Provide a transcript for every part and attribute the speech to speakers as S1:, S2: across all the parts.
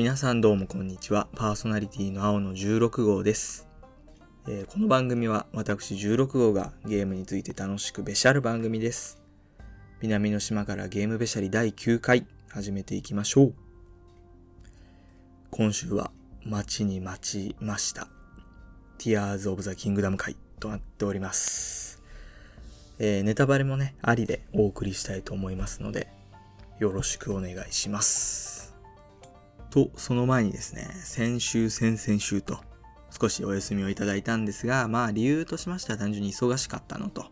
S1: 皆さんどうもこんにちは。パーソナリティの青の16号です。えーこの番組は私16号がゲームについて楽しくべしゃる番組です。南の島からゲームべしゃり第9回始めていきましょう。今週は待ちに待ちました。Tears of the Kingdom 回となっております。えーネタバレもね、ありでお送りしたいと思いますので、よろしくお願いします。と、その前にですね、先週、先々週と少しお休みをいただいたんですが、まあ理由としましては単純に忙しかったのと、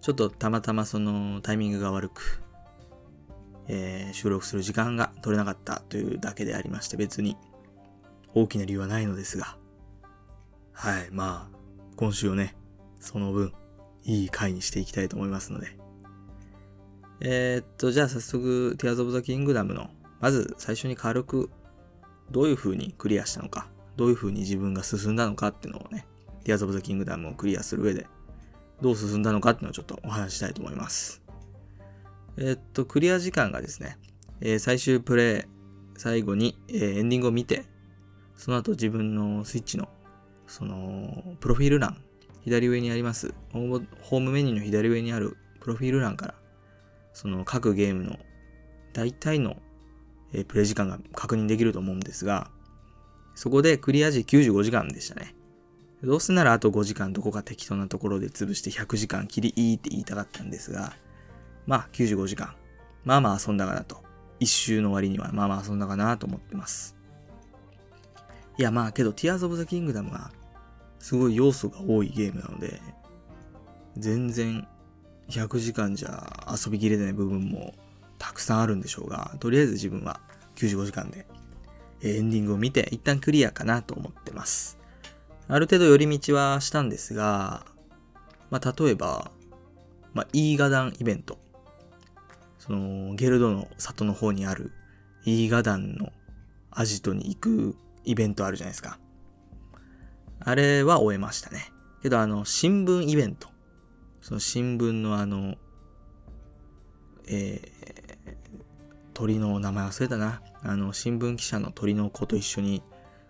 S1: ちょっとたまたまそのタイミングが悪く、えー収録する時間が取れなかったというだけでありまして別に大きな理由はないのですが、はい、まあ、今週をね、その分、いい回にしていきたいと思いますので。えーっと、じゃあ早速、Tears of the Kingdom の、まず最初に軽く、どういう風にクリアしたのか、どういう風に自分が進んだのかっていうのをね、Tears of the Kingdom をクリアする上で、どう進んだのかっていうのをちょっとお話したいと思います。えーっと、クリア時間がですね、えー最終プレイ、最後に、えーエンディングを見て、その後自分のスイッチの、その、プロフィール欄、左上にあります、ホームメニューの左上にあるプロフィール欄から、その各ゲームの大体の、えプレイ時間が確認できると思うんですが、そこでクリア時95時間でしたね。どうせならあと5時間どこか適当なところで潰して100時間切りいいって言いたかったんですが、まあ95時間。まあまあ遊んだかなと。一周の割にはまあまあ遊んだかなと思ってます。いやまあけど Tears of the Kingdom はすごい要素が多いゲームなので、全然100時間じゃ遊びきれない部分もたくさんあるんでしょうが、とりあえず自分は95時間でエンディングを見て一旦クリアかなと思ってます。ある程度寄り道はしたんですが、まあ例えば、まあイーガダンイベント。そのゲルドの里の方にあるイーガダンのアジトに行くイベントあるじゃないですか。あれは終えましたね。けどあの新聞イベント。その新聞のあの、えー鳥の名前忘れたな。あの、新聞記者の鳥の子と一緒に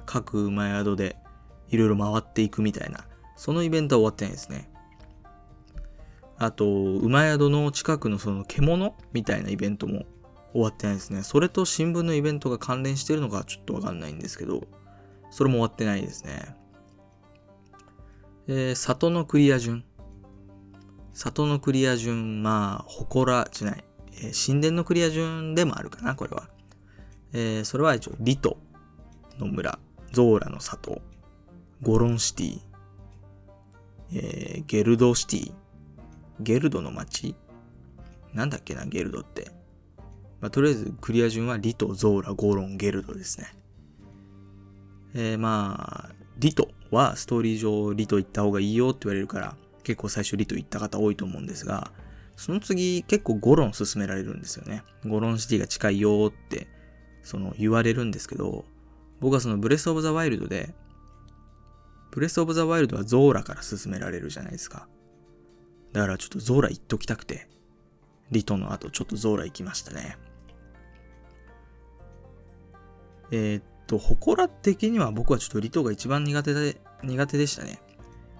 S1: 各馬宿でいろいろ回っていくみたいな、そのイベントは終わってないですね。あと、馬宿の近くのその獣みたいなイベントも終わってないですね。それと新聞のイベントが関連してるのかちょっとわかんないんですけど、それも終わってないですね。で、里のクリア順。里のクリア順、まあ、祠じゃない。えー神殿のクリア順でもあるかな、これは。えーそれは一応、リトの村、ゾーラの里、ゴロンシティ、えーゲルドシティ、ゲルドの町なんだっけな、ゲルドって。まあ、とりあえず、クリア順はリト、ゾーラ、ゴロン、ゲルドですね。えーまあ、リトはストーリー上リト行った方がいいよって言われるから、結構最初リト行った方多いと思うんですが、その次結構ゴロン勧められるんですよね。ゴロンシティが近いよって、その言われるんですけど、僕はそのブレスオブザワイルドで、ブレスオブザワイルドはゾーラから勧められるじゃないですか。だからちょっとゾーラ行っときたくて、リトの後ちょっとゾーラ行きましたね。えーっと、祠的には僕はちょっとリトが一番苦手で、苦手でしたね。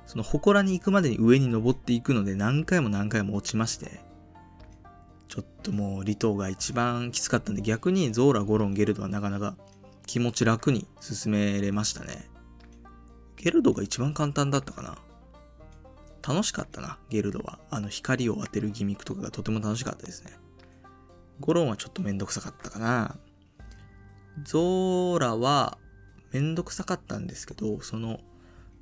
S1: その祠に行くまでに上に登っていくので何回も何回も落ちまして、ちょっともうリトが一番きつかったんで逆にゾーラ、ゴロン、ゲルドはなかなか気持ち楽に進めれましたね。ゲルドが一番簡単だったかな。楽しかったな、ゲルドは。あの光を当てるギミックとかがとても楽しかったですね。ゴロンはちょっとめんどくさかったかな。ゾーラはめんどくさかったんですけど、その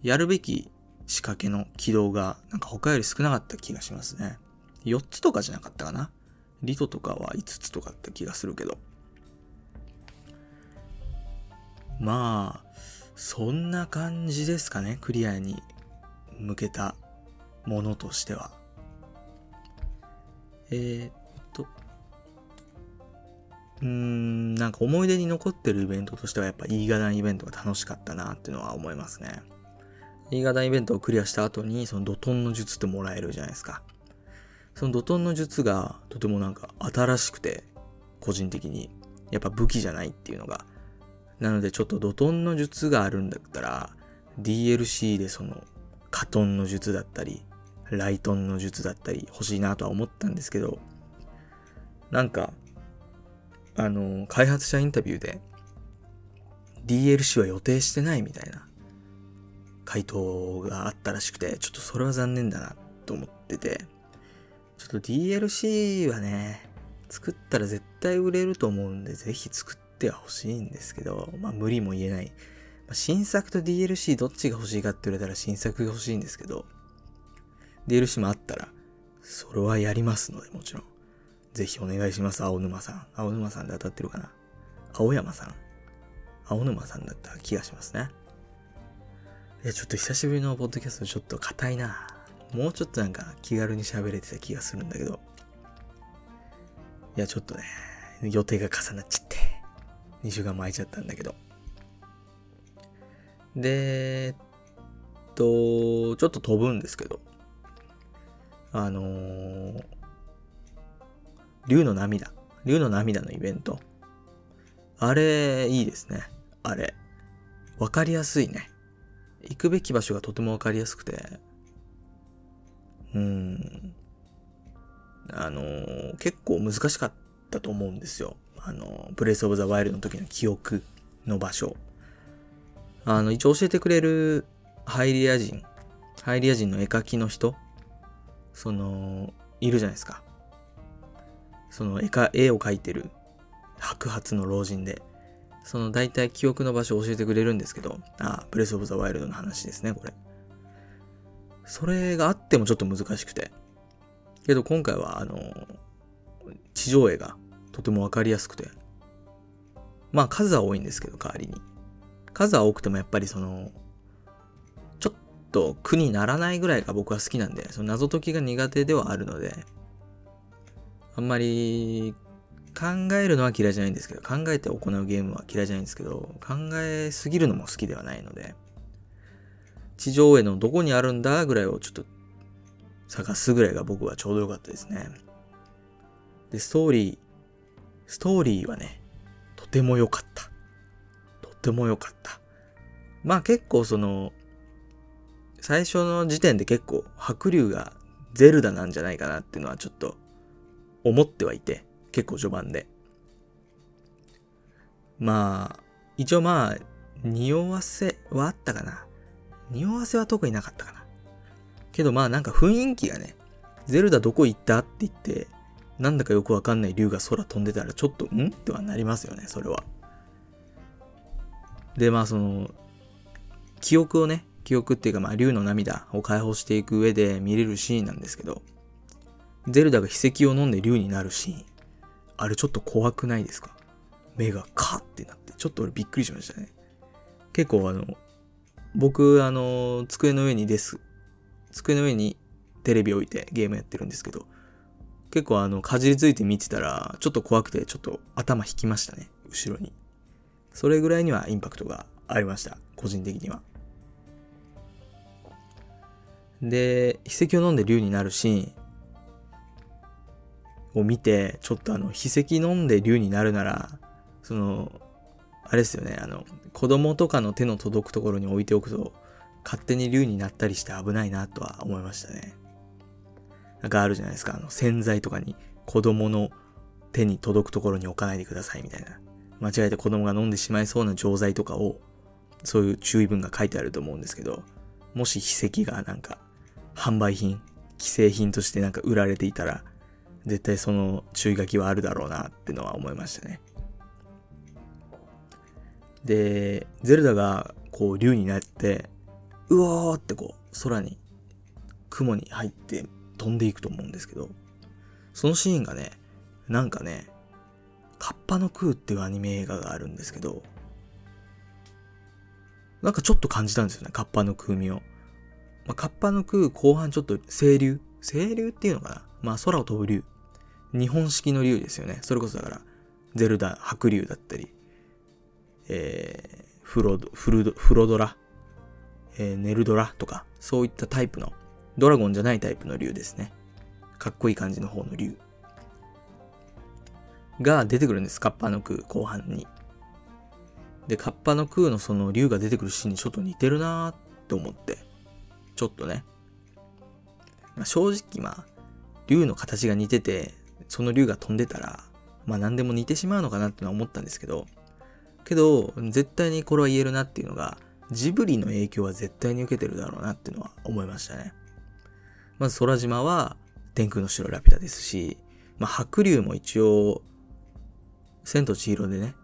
S1: やるべき仕掛けの軌道がなんか他より少なかった気がしますね。4つとかじゃなかったかな。リトとかは5つとかだった気がするけど。まあ、そんな感じですかね。クリアに向けたものとしては。えー、っと。うーん、なんか思い出に残ってるイベントとしてはやっぱイーガダンイベントが楽しかったなっていうのは思いますね。イーガダンイベントをクリアした後にそのドトンの術ってもらえるじゃないですか。そのドトンの術がとてもなんか新しくて、個人的に。やっぱ武器じゃないっていうのがなのでちょっと怒涛の術があるんだったら、DLC でその、カトンの術だったり、ライトンの術だったり欲しいなとは思ったんですけど、なんか、あの、開発者インタビューで、DLC は予定してないみたいな回答があったらしくて、ちょっとそれは残念だなと思ってて、ちょっと DLC はね、作ったら絶対売れると思うんで、ぜひ作っては欲しいんですけど、まあ無理も言えない。まあ、新作と DLC どっちが欲しいかって言われたら新作が欲しいんですけど、DLC もあったら、それはやりますので、もちろん。ぜひお願いします、青沼さん。青沼さんで当たってるかな？青山さん。青沼さんだった気がしますね。や、ちょっと久しぶりのポッドキャストちょっと硬いな。もうちょっとなんか気軽に喋れてた気がするんだけど。いや、ちょっとね、予定が重なっちゃって、2週間も空いちゃったんだけど。で、えっと、ちょっと飛ぶんですけど、あのー、竜の涙。竜の涙のイベント。あれ、いいですね。あれ。わかりやすいね。行くべき場所がとてもわかりやすくて。うん。あの、結構難しかったと思うんですよ。あの、ブレイスオブザワイルドの時の記憶の場所。あの、一応教えてくれるハイリア人、ハイリア人の絵描きの人、その、いるじゃないですか。その絵か、絵を描いてる白髪の老人で、その大体記憶の場所を教えてくれるんですけど、あ、ブレスオブザワイルドの話ですね、これ。それがあってもちょっと難しくて。けど今回は、あの、地上絵がとてもわかりやすくて。まあ数は多いんですけど、代わりに。数は多くてもやっぱりその、ちょっと苦にならないぐらいが僕は好きなんで、その謎解きが苦手ではあるので、あんまり考えるのは嫌いじゃないんですけど、考えて行うゲームは嫌いじゃないんですけど、考えすぎるのも好きではないので、地上絵のどこにあるんだぐらいをちょっと探すぐらいが僕はちょうどよかったですね。で、ストーリー、ストーリーはね、とても良かった。とても良かった。まあ結構その、最初の時点で結構白龍がゼルダなんじゃないかなっていうのはちょっと思ってはいて、結構序盤で。まあ、一応まあ、匂わせはあったかな。匂わせは特になかったかな。けどまあなんか雰囲気がね、ゼルダどこ行ったって言って、なんだかよくわかんない竜が空飛んでたらちょっとん？ってはなりますよね、それは。で、まあその、記憶をね、記憶っていうかまあ竜の涙を解放していく上で見れるシーンなんですけど、ゼルダが秘跡を飲んで竜になるシーン。あれちょっと怖くないですか？目がカッってなって、ちょっと俺びっくりしましたね。結構あの、僕、あの、机の上にです。机の上にテレビ置いてゲームやってるんですけど、結構あの、かじりついて見てたら、ちょっと怖くて、ちょっと頭引きましたね。後ろに。それぐらいにはインパクトがありました。個人的には。で、筆跡を飲んで竜になるシーンを見て、ちょっとあの、筆跡飲んで竜になるなら、その、あれですよね、あの、子供とかの手の届くところに置いておくと、勝手に竜になったりして危ないなとは思いましたね。なんかあるじゃないですか、あの、洗剤とかに子供の手に届くところに置かないでくださいみたいな。間違えて子供が飲んでしまいそうな錠剤とかを、そういう注意文が書いてあると思うんですけど、もし筆跡がなんか、販売品、既製品としてなんか売られていたら、絶対その注意書きはあるだろうなってのは思いましたね。で、ゼルダがこう竜になって、うおーってこう空に、雲に入って飛んでいくと思うんですけど、そのシーンがね、なんかね、カッパの空っていうアニメ映画があるんですけど、なんかちょっと感じたんですよね、カッパの空味を。まあ、カッパの空後半ちょっと清流？清流っていうのかな？まあ空を飛ぶ竜。日本式の竜ですよね。それこそだから、ゼルダ、白竜だったり、えー、フロド、フルド、フロドラ、えー、ネルドラとか、そういったタイプの、ドラゴンじゃないタイプの竜ですね。かっこいい感じの方の竜。が出てくるんです。カッパの句後半に。で、カッパの空のその竜が出てくるシーンにちょっと似てるなーって思って、ちょっとね。まあ、正直まあ、竜の形が似てて、その竜が飛んでたら、まあ何でも似てしまうのかなってのは思ったんですけど、けど、絶対にこれは言えるなっていうのが、ジブリの影響は絶対に受けてるだろうなっていうのは思いましたね。まず空島は天空の城ラピュタですし、まあ白龍も一応、千と千尋でね、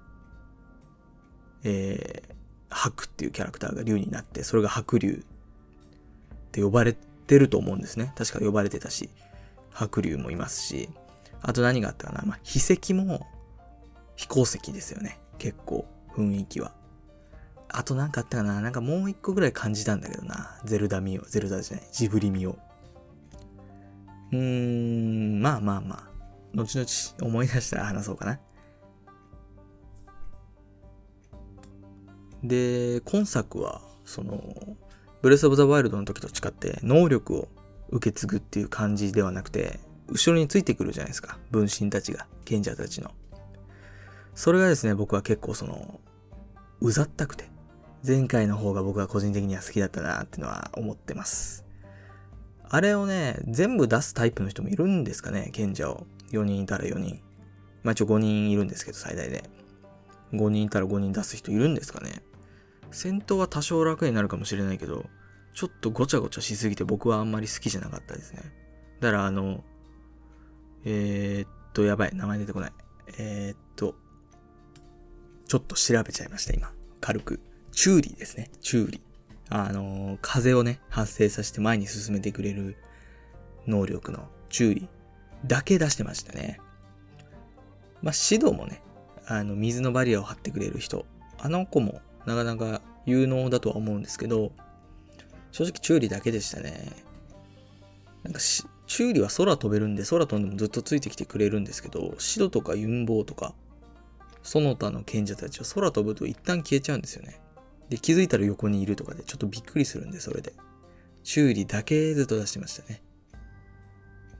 S1: えー、白っていうキャラクターが竜になって、それが白龍って呼ばれてると思うんですね。確か呼ばれてたし、白龍もいますし、あと何があったかな。まあ、筆跡も飛行石ですよね。結構、雰囲気は。あと何かあったかななんかもう一個ぐらい感じたんだけどな。ゼルダミオ、ゼルダじゃない、ジブリミオ。うーん、まあまあまあ。後々思い出したら話そうかな。で、今作は、その、ブレス・オブ・ザ・ワイルドの時と違って、能力を受け継ぐっていう感じではなくて、後ろについてくるじゃないですか。分身たちが、賢者たちの。それがですね、僕は結構その、うざったくて、前回の方が僕は個人的には好きだったなっていうのは思ってます。あれをね、全部出すタイプの人もいるんですかね、賢者を。4人いたら4人。まあ一応5人いるんですけど、最大で。5人いたら5人出す人いるんですかね。戦闘は多少楽になるかもしれないけど、ちょっとごちゃごちゃしすぎて僕はあんまり好きじゃなかったですね。だからあの、えー、っと、やばい、名前出てこない。えー、っと、ちょっと調べちゃいました、今。軽く。チューリーですね。チューリー。あの、風をね、発生させて前に進めてくれる能力のチューリーだけ出してましたね。まあ、シドもね、あの、水のバリアを張ってくれる人。あの子もなかなか有能だとは思うんですけど、正直チューリだけでしたね。なんかし、チューリは空飛べるんで、空飛んでもずっとついてきてくれるんですけど、シドとかユンボウとか、その他の賢者たちは空飛ぶと一旦消えちゃうんですよね。で、気づいたら横にいるとかでちょっとびっくりするんで、それで。チューリだけずっと出してましたね。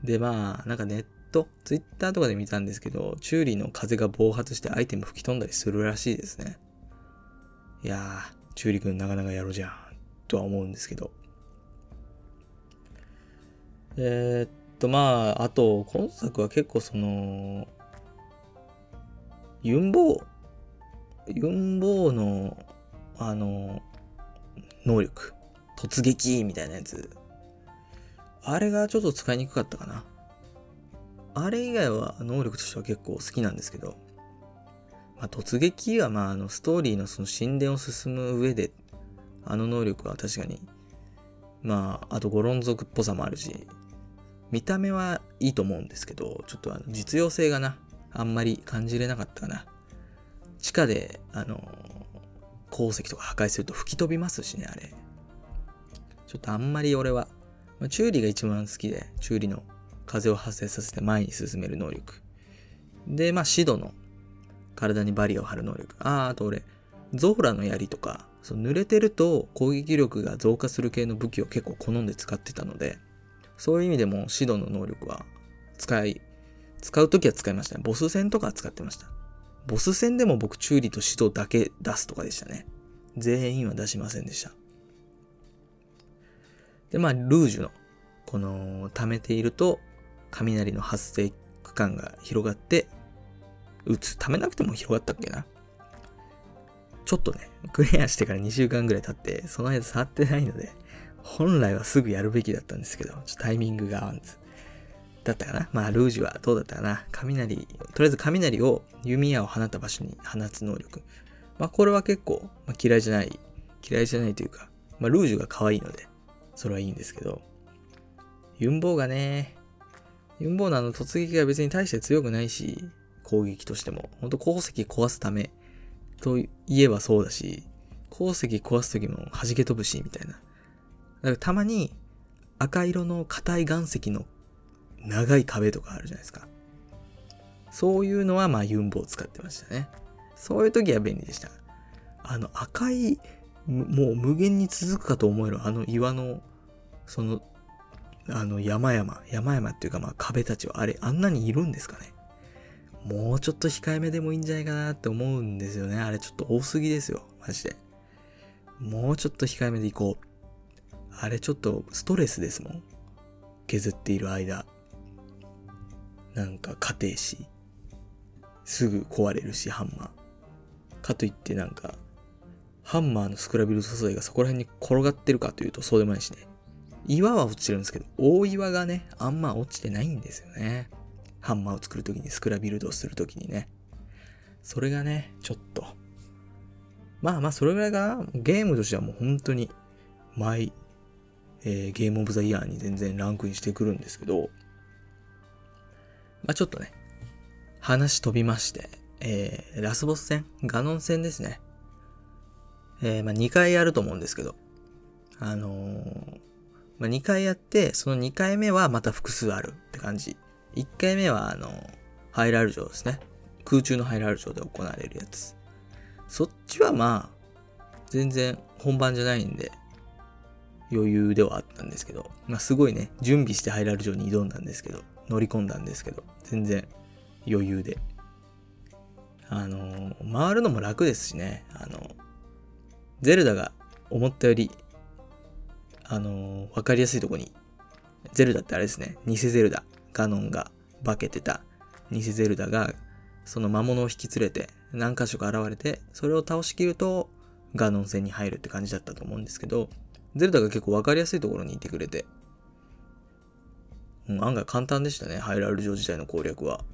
S1: で、まあ、なんかネット、ツイッターとかで見たんですけど、チューリの風が暴発してアイテム吹き飛んだりするらしいですね。いやー、チューリ君なかなかやろうじゃん、とは思うんですけど。えー、っと、まあ、あと、今作は結構その、ユンボー、ユンボーの、あの、能力、突撃みたいなやつ。あれがちょっと使いにくかったかな。あれ以外は能力としては結構好きなんですけど、まあ、突撃はまああのストーリーのその神殿を進む上で、あの能力は確かに、まあ、あとゴロン族っぽさもあるし、見た目はいいと思うんですけど、ちょっとあの実用性がな、あんまり感じれなかったかな。地下で、あの、鉱石とか破壊すると吹き飛びますしね、あれ。ちょっとあんまり俺は、まあ、チューリが一番好きで、チューリの風を発生させて前に進める能力。で、まあ、シドの体にバリアを張る能力。ああ、あと俺、ゾーラの槍とか、その濡れてると攻撃力が増加する系の武器を結構好んで使ってたので、そういう意味でもシドの能力は使い、使うときは使いましたね。ボス戦とか使ってました。ボス戦でも僕、チューリとシドだけ出すとかでしたね。全員は出しませんでした。で、まあ、ルージュの、この、溜めていると、雷の発生区間が広がって、打つ。ためなくても広がったっけな。ちょっとね、クリアしてから2週間ぐらい経って、その間触ってないので、本来はすぐやるべきだったんですけど、ちょっとタイミングが合わんず。だったかな？まあ、ルージュはどうだったかな？雷、とりあえず雷を弓矢を放った場所に放つ能力。まあ、これは結構、まあ、嫌いじゃない、嫌いじゃないというか、まあ、ルージュが可愛いので、それはいいんですけど、ユンボウがね、ユンボウのあの突撃が別に大して強くないし、攻撃としても。ほんと鉱石壊すためと言えばそうだし、鉱石壊す時も弾け飛ぶし、みたいな。だからたまに赤色の硬い岩石の長い壁とかあるじゃないですか。そういうのはまあユンボを使ってましたね。そういう時は便利でした。あの赤い、もう無限に続くかと思えるあの岩の、その、あの山々、山々っていうかまあ壁たちはあれ、あんなにいるんですかね。もうちょっと控えめでもいいんじゃないかなって思うんですよね。あれちょっと多すぎですよ。マジで。もうちょっと控えめでいこう。あれちょっとストレスですもん。削っている間。なんか家庭し。すぐ壊れるし、ハンマー。かといってなんか、ハンマーのスクラビル素材がそこら辺に転がってるかというとそうでもないしね。岩は落ちてるんですけど、大岩がね、あんま落ちてないんですよね。ハンマーを作るときに、スクラビルドをするときにね。それがね、ちょっと。まあまあ、それぐらいが、ゲームとしてはもう本当に、マイ、えー、ゲームオブザイヤーに全然ランクインしてくるんですけど、まあちょっとね、話飛びまして、えー、ラスボス戦、ガノン戦ですね。えー、まあ2回やると思うんですけど、あのー、まあ2回やって、その2回目はまた複数あるって感じ。1回目はあの、ハイラル城ですね。空中のハイラル城で行われるやつ。そっちはまあ、全然本番じゃないんで、余裕ではあったんですけど、まあすごいね、準備してハイラル城に挑んだんですけど、乗り込んだんですけど、全然余裕で。あのー、回るのも楽ですしね、あの、ゼルダが思ったより、あのー、わかりやすいとこに、ゼルダってあれですね、偽ゼルダ、ガノンが化けてた偽ゼルダが、その魔物を引き連れて何箇所か現れて、それを倒しきると、ガノン戦に入るって感じだったと思うんですけど、ゼルダが結構わかりやすいところにいてくれて、うん、案外簡単でしたね、ハイラル城自体の攻略は。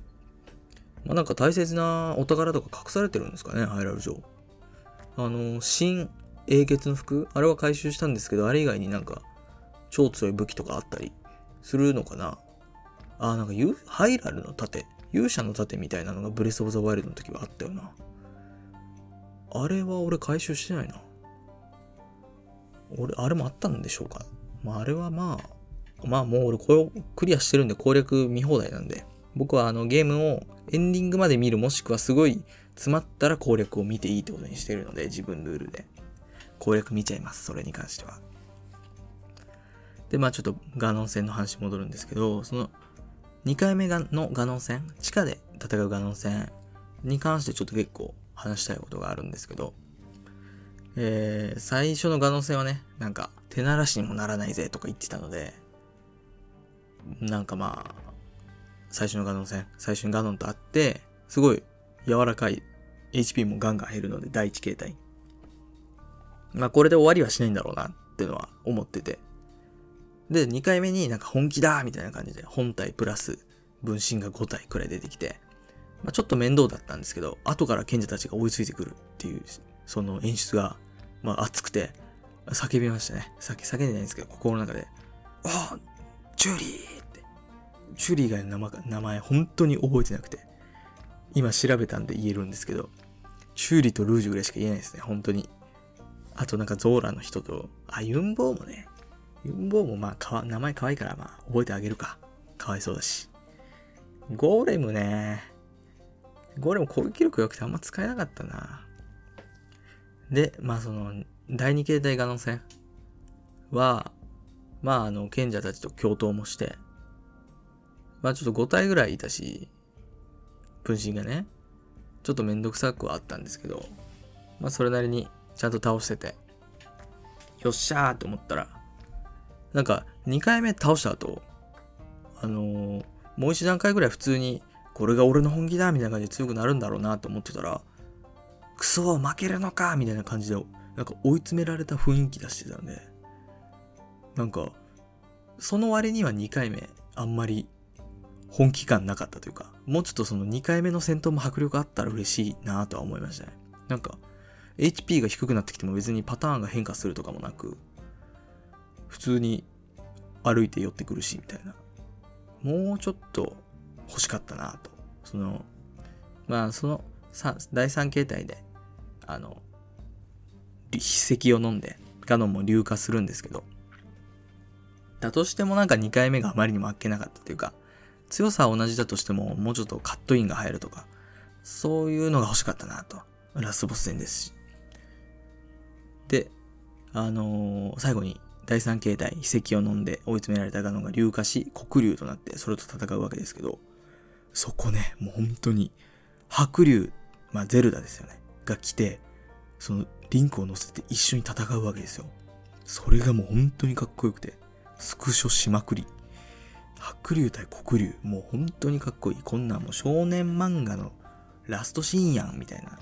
S1: まあ、なんか大切なお宝とか隠されてるんですかね、ハイラル城。あの、新英傑の服あれは回収したんですけど、あれ以外になんか超強い武器とかあったりするのかなあ、なんかハイラルの盾勇者の盾みたいなのがブレス・オブ・ザ・ワイルドの時はあったよな。あれは俺回収してないな。俺、あれもあったんでしょうか？まあ、あれはまあ、まあもう俺これをクリアしてるんで攻略見放題なんで、僕はあのゲームをエンディングまで見るもしくはすごい詰まったら攻略を見ていいってことにしてるので、自分ルールで。攻略見ちゃいます、それに関しては。で、まあちょっとガノン戦の話戻るんですけど、その2回目のガノン戦、地下で戦うガノン戦に関してちょっと結構話したいことがあるんですけど、えー、最初のガノン戦はね、なんか手慣らしにもならないぜとか言ってたので、なんかまあ、最初のガノン戦、最初にガノンと会って、すごい柔らかい HP もガンガン減るので、第一形態。まあこれで終わりはしないんだろうなっていうのは思ってて。で、2回目になんか本気だみたいな感じで、本体プラス分身が5体くらい出てきて、まあ、ちょっと面倒だったんですけど、後から賢者たちが追いついてくるっていう、その演出が、まあ熱くて、叫びましたね。叫叫んでないんですけど、心の中で、あチューリーって。チューリー以外の名前名前本当に覚えてなくて、今調べたんで言えるんですけど、チューリーとルージュぐらいしか言えないですね、本当に。あとなんかゾーラの人と、あ、ユン坊もね、ユンボーもまあかわ、名前可愛いからまあ覚えてあげるか。かわいそうだし。ゴーレムね。ゴーレム攻撃力良くてあんま使えなかったな。で、まあその、第二形態ガノン戦は、まああの、賢者たちと共闘もして、まあちょっと5体ぐらいいたし、分身がね、ちょっとめんどくさくはあったんですけど、まあそれなりにちゃんと倒してて、よっしゃーって思ったら、なんか2回目倒した後、あのー、もう一段階ぐらい普通に、これが俺の本気だみたいな感じで強くなるんだろうなと思ってたら、クソ負けるのかみたいな感じで、なんか追い詰められた雰囲気出してたんで、なんか、その割には2回目、あんまり本気感なかったというか、もうちょっとその2回目の戦闘も迫力あったら嬉しいなとは思いましたね。なんか、HP が低くなってきても別にパターンが変化するとかもなく、通に歩いて寄ってくるし、みたいな。もうちょっと欲しかったなと。その、まあ、その、第三形態で、あの、筆跡を飲んで、ガノンも硫化するんですけど、だとしてもなんか2回目があまりにもあっけなかったというか、強さは同じだとしても、もうちょっとカットインが入るとか、そういうのが欲しかったなと。ラスボス戦ですし。で、あのー、最後に第三形態、秘跡を飲んで追い詰められたガノンが硫化し、黒竜となってそれと戦うわけですけど、そこね、もう本当に白竜、まあゼルダですよね。が来て、そのリンクを乗せて一緒に戦うわけですよ。それがもう本当にかっこよくて、スクショしまくり。白竜対黒竜、もう本当にかっこいい。こんなんもう少年漫画のラストシーンやん、みたいな。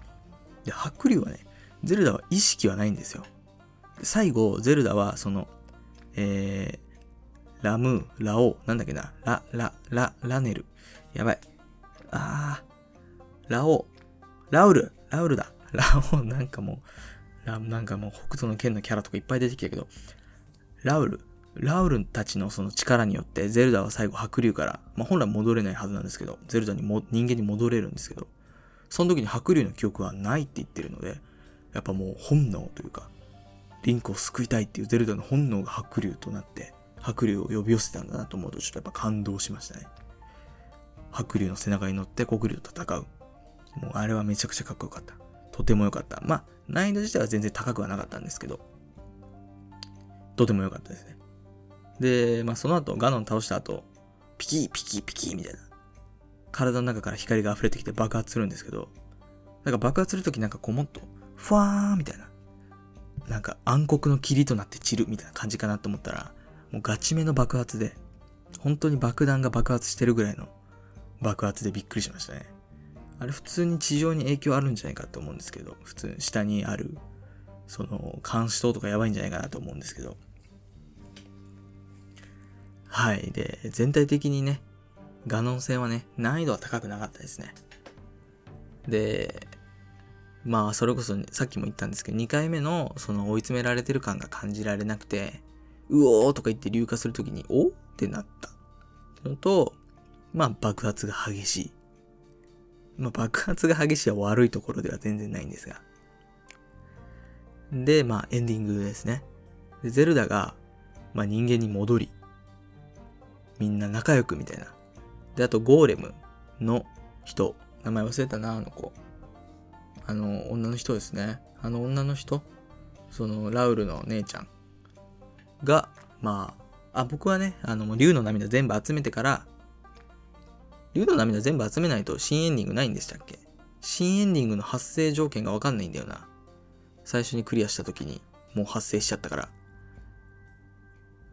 S1: で、白竜はね、ゼルダは意識はないんですよ。最後、ゼルダは、その、えー、ラム、ラオ、なんだっけな、ラ、ラ、ラ、ラネル。やばい。あー、ラオウ、ラウル、ラウルだ。ラオウ、なんかもう、ラなんかもう北斗の剣のキャラとかいっぱい出てきたけど、ラウル、ラウルたちのその力によって、ゼルダは最後白竜から、まあ、本来戻れないはずなんですけど、ゼルダにも人間に戻れるんですけど、その時に白竜の記憶はないって言ってるので、やっぱもう本能というか、リンクを救いたいっていうゼルダの本能が白竜となって、白竜を呼び寄せたんだなと思うと、ちょっとやっぱ感動しましたね。白竜の背中に乗って黒竜と戦う。もうあれはめちゃくちゃかっこよかった。とても良かった。まあ、難易度自体は全然高くはなかったんですけど、とても良かったですね。で、まあその後、ガノン倒した後、ピキーピキーピキーみたいな。体の中から光が溢れてきて爆発するんですけど、なんか爆発するときなんかこうもっと、ふわーみたいな。なんか暗黒の霧となって散るみたいな感じかなと思ったら、もうガチめの爆発で、本当に爆弾が爆発してるぐらいの爆発でびっくりしましたね。あれ普通に地上に影響あるんじゃないかと思うんですけど、普通下にある、その監視塔とかやばいんじゃないかなと思うんですけど。はい。で、全体的にね、ガノン戦はね、難易度は高くなかったですね。で、まあ、それこそ、さっきも言ったんですけど、2回目の、その追い詰められてる感が感じられなくて、うおーとか言って硫化するときに、おってなった。のと、まあ、爆発が激しい。まあ、爆発が激しいは悪いところでは全然ないんですが。で、まあ、エンディングですね。でゼルダが、まあ、人間に戻り、みんな仲良くみたいな。で、あと、ゴーレムの人。名前忘れたな、あの子。あの、女の人ですね。あの女の人？その、ラウルの姉ちゃんが、まあ、あ、僕はね、あの、竜の涙全部集めてから、竜の涙全部集めないと新エンディングないんでしたっけ？新エンディングの発生条件がわかんないんだよな。最初にクリアした時にもう発生しちゃったから。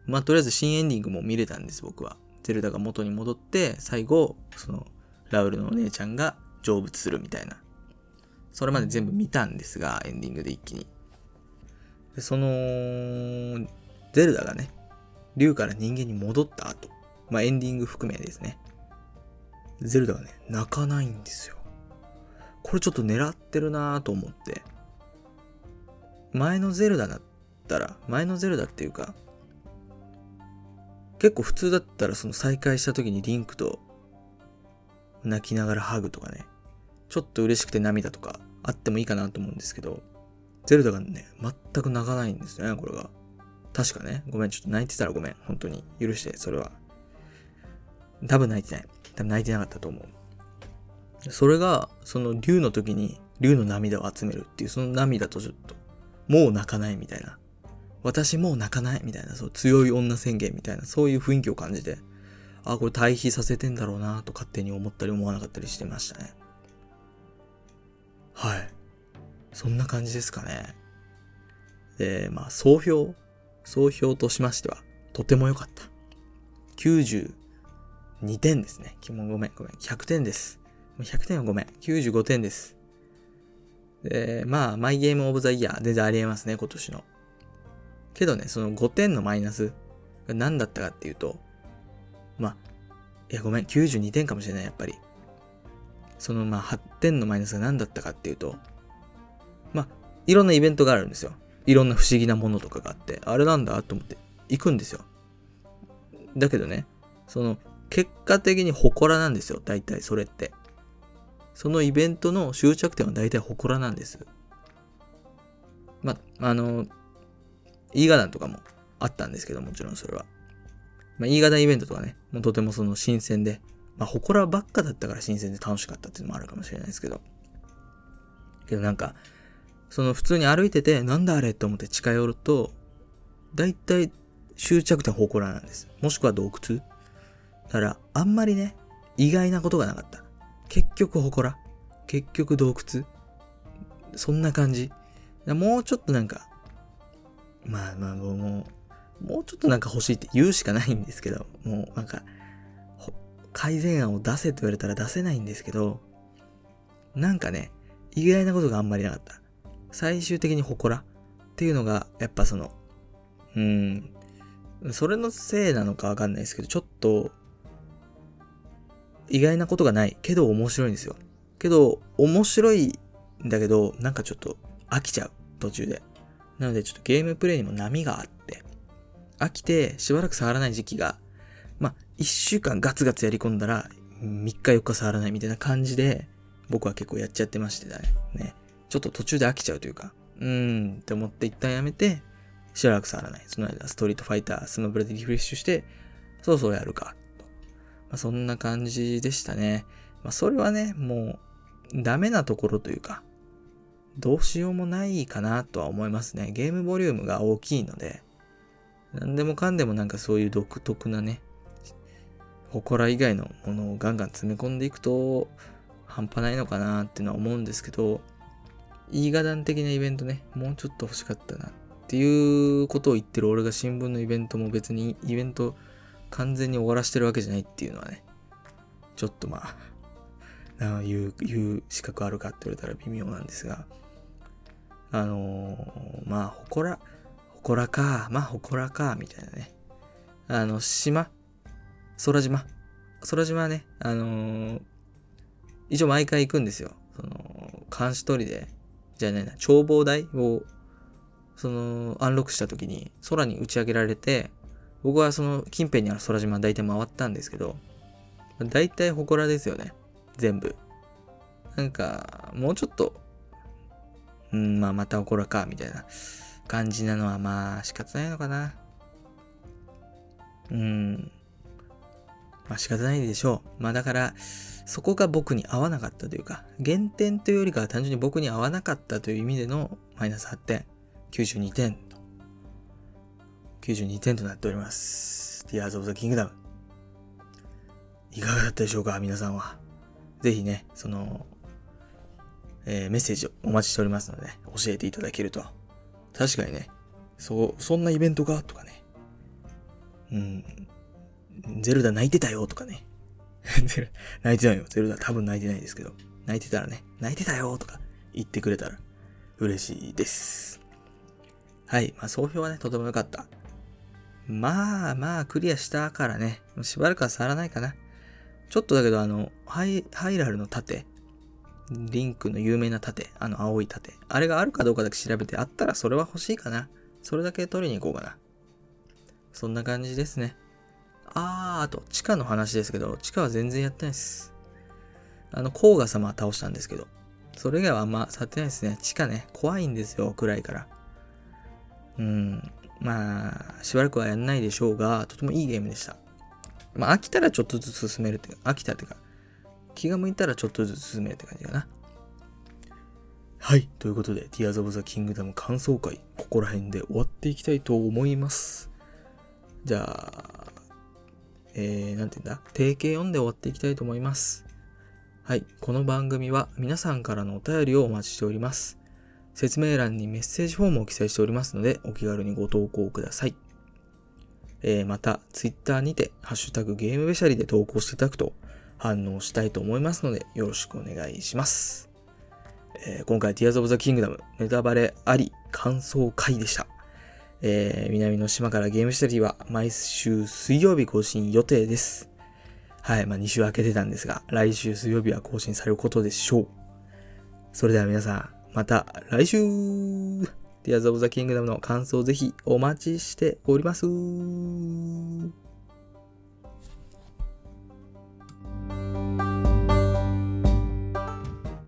S1: まあ、とりあえず新エンディングも見れたんです、僕は。ゼルダが元に戻って、最後、その、ラウルのお姉ちゃんが成仏するみたいな。それまで全部見たんですが、エンディングで一気に。でその、ゼルダがね、竜から人間に戻った後、まあ、エンディング含めですね。ゼルダがね、泣かないんですよ。これちょっと狙ってるなぁと思って。前のゼルダだったら、前のゼルダっていうか、結構普通だったらその再会した時にリンクと泣きながらハグとかね、ちょっと嬉しくて涙とかあってもいいかなと思うんですけど、ゼルダがね、全く泣かないんですね、これが。確かね、ごめん、ちょっと泣いてたらごめん。本当に。許して、それは。多分泣いてない。多分泣いてなかったと思う。それが、その竜の時に、竜の涙を集めるっていう、その涙とちょっと、もう泣かないみたいな。私もう泣かないみたいな、そう、強い女宣言みたいな、そういう雰囲気を感じて、あ、これ対比させてんだろうなと勝手に思ったり思わなかったりしてましたね。はい。そんな感じですかね。で、まあ、総評。総評としましては、とても良かった。92点ですね。ごめん、ごめん。100点です。100点はごめん。95点です。で、まあ、マイゲームオブザイヤー、全然ありえますね、今年の。けどね、その5点のマイナスが何だったかっていうと、まあ、いや、ごめん、92点かもしれない、やっぱり。その、まあ、8点のマイナスが何だったかっていうと、まあ、いろんなイベントがあるんですよ。いろんな不思議なものとかがあって、あれなんだと思って行くんですよ。だけどね、その、結果的に祠なんですよ。大体それって。そのイベントの終着点は大体祠なんです。まあ、あの、イーガダンとかもあったんですけど、もちろんそれは。まあ、イーガダンイベントとかね、もうとてもその新鮮で、まあ、祠ばっかだったから新鮮で楽しかったっていうのもあるかもしれないですけど。けどなんか、その普通に歩いてて、なんだあれと思って近寄ると、だいたい終着点祠なんです。もしくは洞窟だから、あんまりね、意外なことがなかった。結局祠。結局洞窟そんな感じ。もうちょっとなんか、まあまあもう、もうちょっとなんか欲しいって言うしかないんですけど、もうなんか、改善案を出せって言われたら出せないんですけど、なんかね、意外なことがあんまりなかった。最終的に祠っていうのが、やっぱその、うん、それのせいなのかわかんないですけど、ちょっと、意外なことがない。けど面白いんですよ。けど、面白いんだけど、なんかちょっと飽きちゃう。途中で。なのでちょっとゲームプレイにも波があって、飽きてしばらく触らない時期が、まあ、一週間ガツガツやり込んだら、3日4日触らないみたいな感じで、僕は結構やっちゃってましてね。ね。ちょっと途中で飽きちゃうというか、うーんって思って一旦やめて、しばらく触らない。その間、ストリートファイター、スマブラでリフレッシュして、そろそろやるか。とまあ、そんな感じでしたね。まあ、それはね、もう、ダメなところというか、どうしようもないかなとは思いますね。ゲームボリュームが大きいので、何でもかんでもなんかそういう独特なね、祠以外のものをガンガン詰め込んでいくと、半端ないのかなっていうのは思うんですけど、いい画談的なイベントね、もうちょっと欲しかったなっていうことを言ってる俺が新聞のイベントも別にイベント完全に終わらしてるわけじゃないっていうのはね、ちょっとまあ、言う、言う資格あるかって言われたら微妙なんですが、あのー、まあ、ほこら、ほこらか、まあ、ほこらか、みたいなね。あの、島、空島。空島はね、あのー、一応毎回行くんですよ。その、監視取りで、じゃないな、眺望台を、その、アンロックした時に空に打ち上げられて、僕はその近辺にある空島大体回ったんですけど、大体祠ですよね。全部。なんか、もうちょっと、うん、まあまた祠か、みたいな感じなのはまあ仕方ないのかな。うん。まあ仕方ないでしょう。まあだから、そこが僕に合わなかったというか、減点というよりかは単純に僕に合わなかったという意味でのマイナス8点、92点と、92点となっております。Tears of the Kingdom。いかがだったでしょうか？皆さんは。ぜひね、その、えー、メッセージをお待ちしておりますので、ね、教えていただけると。確かにね、そう、そんなイベントがとかね。うん。ゼルダ泣いてたよとかね。泣いてないよ。ゼルダ多分泣いてないですけど。泣いてたらね、泣いてたよとか言ってくれたら嬉しいです。はい。まあ、総評はね、とても良かった。まあまあ、クリアしたからね、しばらくは触らないかな。ちょっとだけど、あの、ハイ、ハイラルの盾、リンクの有名な盾、あの青い盾、あれがあるかどうかだけ調べて、あったらそれは欲しいかな。それだけ取りに行こうかな。そんな感じですね。あー、あと、地下の話ですけど、地下は全然やってないです。あの、甲賀様は倒したんですけど、それ以外はあんま触ってないですね。地下ね、怖いんですよ、暗いから。うん。まあ、しばらくはやんないでしょうが、とてもいいゲームでした。まあ、飽きたらちょっとずつ進めるっていうか、飽きたっていうか、気が向いたらちょっとずつ進めるって感じかな。はい。ということで、Tears of the Kingdom 感想会、ここら辺で終わっていきたいと思います。じゃあ、えー、なんて言うんだ？定型読んで終わっていきたいと思います。はい。この番組は皆さんからのお便りをお待ちしております。説明欄にメッセージフォームを記載しておりますので、お気軽にご投稿ください。えー、また、ツイッターにて、ハッシュタグゲームべしゃりで投稿していただくと反応したいと思いますので、よろしくお願いします。えー、今回、Tears of the Kingdom ネタバレあり感想会でした。えー、南の島からゲームしたりは毎週水曜日更新予定です。はい、まあ2週明けてたんですが、来週水曜日は更新されることでしょう。それでは皆さん、また来週 Tears of the Kingdom の感想をぜひお待ちしております。